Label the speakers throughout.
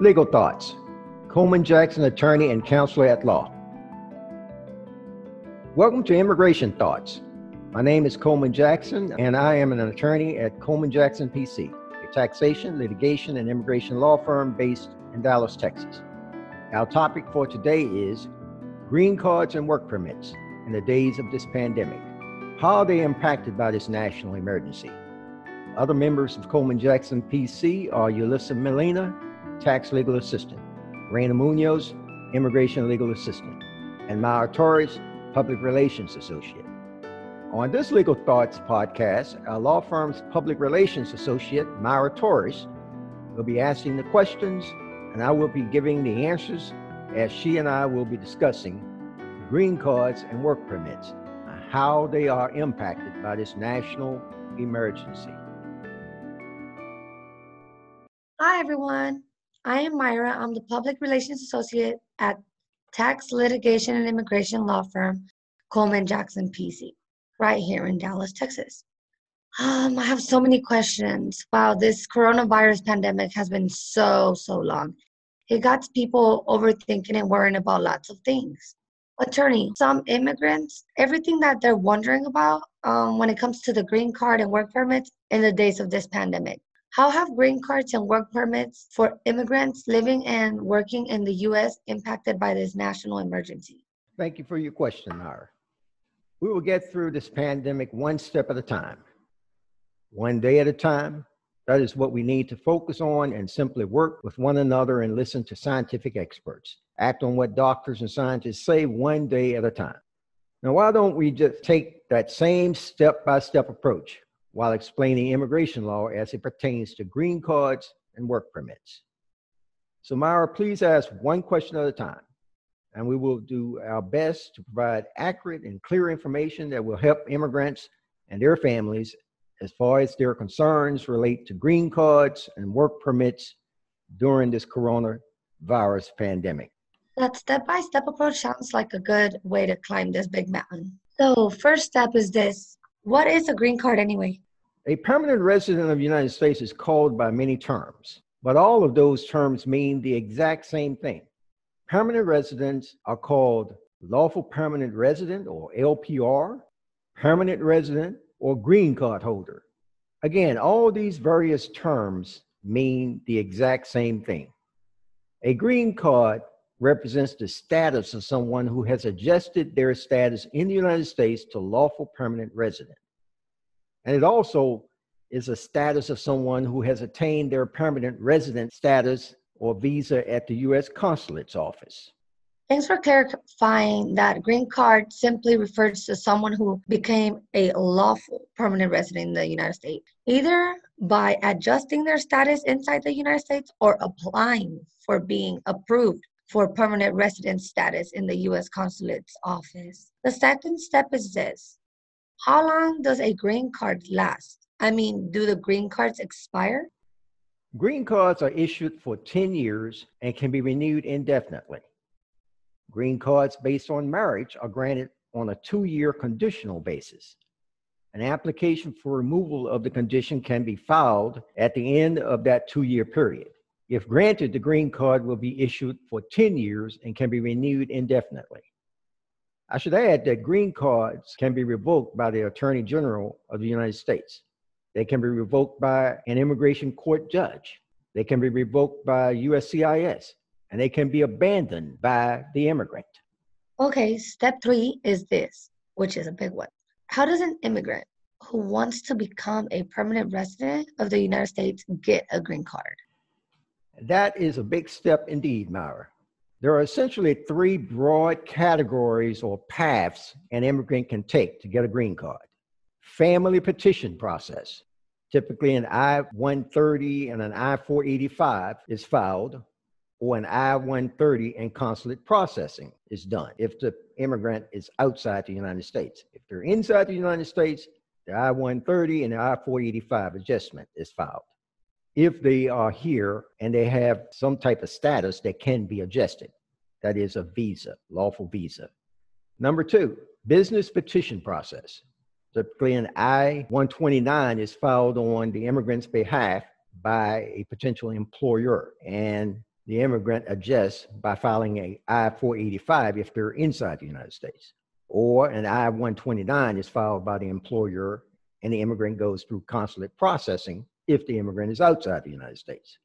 Speaker 1: Legal Thoughts. Coleman Jackson, attorney and counselor at law. Welcome to Immigration Thoughts. My name is Coleman Jackson, and I am an attorney at Coleman Jackson PC, a taxation, litigation, and immigration law firm based in Dallas, Texas. Our topic for today is green cards and work permits in the days of this pandemic. How are they impacted by this national emergency? Other members of Coleman Jackson PC are Yulissa Molina, tax legal assistant, Raina Munoz, immigration legal assistant, and Myra Torres, public relations associate. On this Legal Thoughts podcast, our law firm's public relations associate, Myra Torres, will be asking the questions and I will be giving the answers as she and I will be discussing green cards and work permits and how they are impacted by this national emergency.
Speaker 2: Hi, everyone. I am Myra. I'm the Public Relations Associate at Tax Litigation and Immigration Law Firm Coleman Jackson PC, right here in Dallas, Texas. Um, I have so many questions. Wow, this coronavirus pandemic has been so, so long. It got people overthinking and worrying about lots of things. Attorney, some immigrants, everything that they're wondering about um, when it comes to the green card and work permits in the days of this pandemic. How have green cards and work permits for immigrants living and working in the U.S. impacted by this national emergency?
Speaker 1: Thank you for your question, Myra. We will get through this pandemic one step at a time, one day at a time. That is what we need to focus on and simply work with one another and listen to scientific experts. Act on what doctors and scientists say one day at a time. Now, why don't we just take that same step by step approach while explaining immigration law as it pertains to green cards and work permits? So, Myra, please ask one question at a time and we will do our best to provide accurate and clear information that will help immigrants and their families as far as their concerns relate to green cards and work permits during this coronavirus pandemic.
Speaker 2: That step by step approach sounds like a good way to climb this big mountain. So, first step is this What is a green card anyway?
Speaker 1: A permanent resident of the United States is called by many terms, but all of those terms mean the exact same thing Permanent residents are called lawful permanent resident or LPR, permanent resident, or green card holder. Again, all these various terms mean the exact same thing. A green card represents the status of someone who has adjusted their status in the United States to lawful permanent resident. And it also is a status of someone who has attained their permanent resident status or visa at the U.S. consulate's office.
Speaker 2: Thanks for clarifying that green card simply refers to someone who became a lawful permanent resident in the United States, either by adjusting their status inside the United States or applying for being approved for permanent resident status in the U.S. consulate's office. The second step is this How long does a green card last? I mean, do the green cards expire?
Speaker 1: Green cards are issued for 10 years and can be renewed indefinitely. Green cards based on marriage are granted on a two year conditional basis. An application for removal of the condition can be filed at the end of that two year period. If granted, the green card will be issued for 10 years and can be renewed indefinitely. I should add that green cards can be revoked by the Attorney General of the United States. They can be revoked by an immigration court judge. They can be revoked by USCIS, and they can be abandoned by the immigrant.
Speaker 2: Okay, step three is this, which is a big one. How does an immigrant who wants to become a permanent resident of the United States get a green card?
Speaker 1: That is a big step indeed, Myra. There are essentially three broad categories or paths an immigrant can take to get a green card family petition process. Typically, an I 130 and an I 485 is filed, or an I 130 and consulate processing is done if the immigrant is outside the United States. If they're inside the United States, the I 130 and the I 485 adjustment is filed. If they are here and they have some type of status that can be adjusted, that is a visa, lawful visa. Number two, business petition process. Typically, an I 129 is filed on the immigrant's behalf by a potential employer. And the immigrant adjusts by filing a I-485 if they're inside the United States, or an I-129 is filed by the employer and the immigrant goes through consulate processing if the immigrant is outside the United States.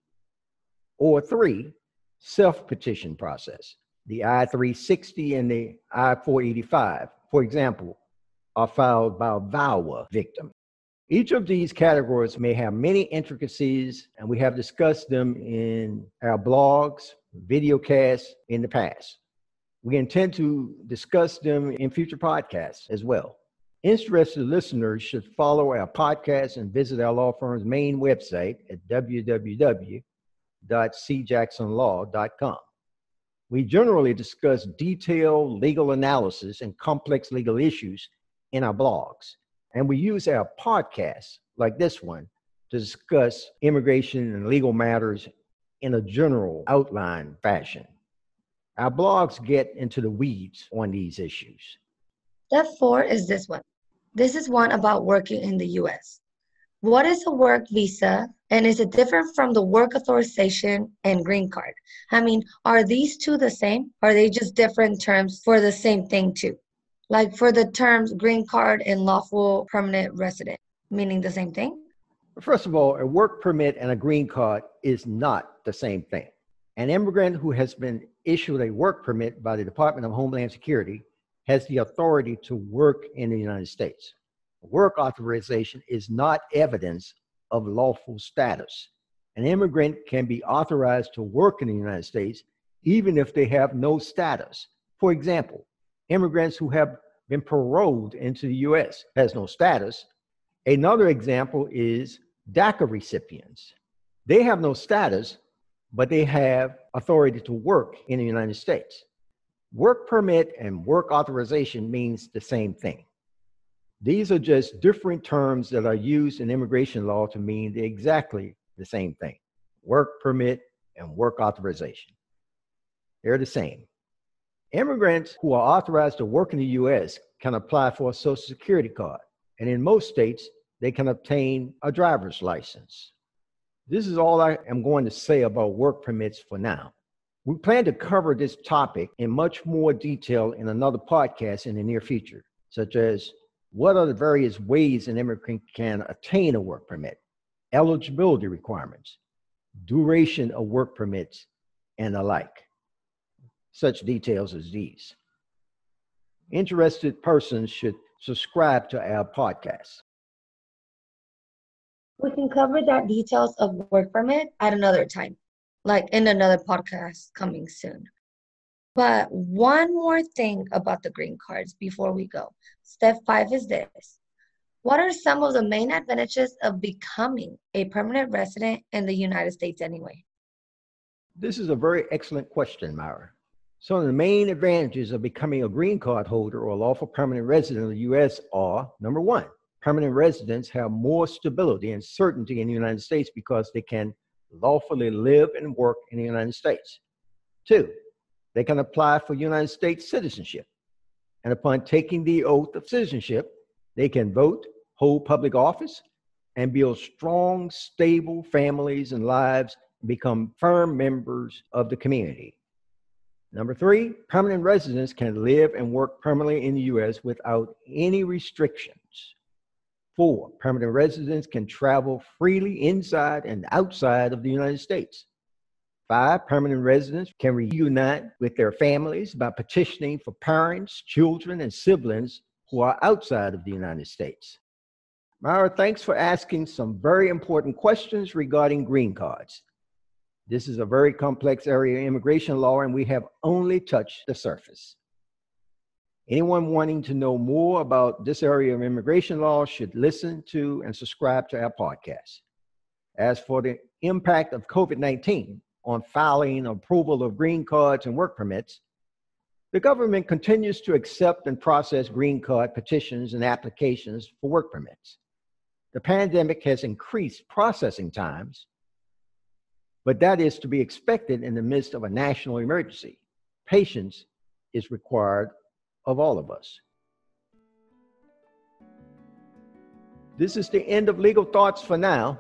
Speaker 1: Or three, self-petition process. The I-360 and the I-485, for example, are filed by a VAWA victim. Each of these categories may have many intricacies, and we have discussed them in our blogs, videocasts in the past. We intend to discuss them in future podcasts as well. Interested listeners should follow our podcast and visit our law firm's main website at www.cjacksonlaw.com. We generally discuss detailed legal analysis and complex legal issues in our blogs, and we use our podcasts like this one to discuss immigration and legal matters in a general outline fashion. Our blogs get into the weeds on these issues.
Speaker 2: Step four is this one this is one about working in the US. What is a work visa and is it different from the work authorization and green card? I mean, are these two the same? Are they just different terms for the same thing too? Like for the terms green card and lawful permanent resident, meaning the same thing?
Speaker 1: First of all, a work permit and a green card is not the same thing. An immigrant who has been issued a work permit by the Department of Homeland Security has the authority to work in the United States. Work authorization is not evidence of lawful status. An immigrant can be authorized to work in the United States even if they have no status. For example, immigrants who have been paroled into the US has no status. Another example is DACA recipients. They have no status, but they have authority to work in the United States. Work permit and work authorization means the same thing. These are just different terms that are used in immigration law to mean exactly the same thing. Work permit and work authorization. They're the same. Immigrants who are authorized to work in the US can apply for a Social Security card, and in most states, they can obtain a driver's license. This is all I am going to say about work permits for now. We plan to cover this topic in much more detail in another podcast in the near future, such as what are the various ways an immigrant can attain a work permit, eligibility requirements, duration of work permits, and the like. Such details as these. Interested persons should subscribe to our podcast.
Speaker 2: We can cover that details of work permit at another time like in another podcast coming soon. But one more thing about the green cards before we go. Step five is this What are some of the main advantages of becoming a permanent resident in the United States anyway?
Speaker 1: This is a very excellent question, Myra. Some of the main advantages of becoming a green card holder or a lawful permanent resident of the U.S. are number one, permanent residents have more stability and certainty in the United States because they can lawfully live and work in the United States. Two, they can apply for United States citizenship. And upon taking the oath of citizenship, they can vote, hold public office, and build strong, stable families and lives and become firm members of the community. Number three, permanent residents can live and work permanently in the U.S. without any restrictions. Four, permanent residents can travel freely inside and outside of the United States. Five, permanent residents can reunite with their families by petitioning for parents, children, and siblings who are outside of the United States. Myra, thanks for asking some very important questions regarding green cards. This is a very complex area of immigration law, and we have only touched the surface. Anyone wanting to know more about this area of immigration law should listen to and subscribe to our podcast. As for the impact of COVID 19 on filing approval of green cards and work permits, the government continues to accept and process green card petitions and applications for work permits. The pandemic has increased processing times, but that is to be expected in the midst of a national emergency. Patience is required of all of us. This is the end of legal thoughts for now.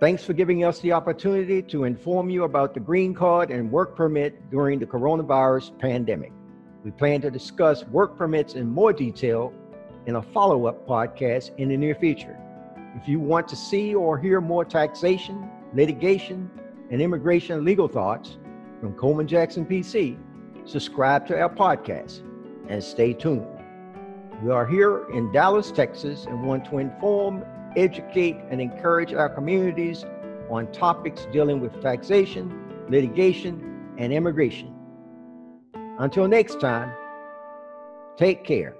Speaker 1: Thanks for giving us the opportunity to inform you about the green card and work permit during the coronavirus pandemic. We plan to discuss work permits in more detail in a follow up podcast in the near future. If you want to see or hear more taxation, litigation, and immigration legal thoughts from Coleman Jackson PC, subscribe to our podcast and stay tuned. We are here in Dallas, Texas, and want to inform, educate, and encourage our communities on topics dealing with taxation, litigation, and immigration. Until next time, take care.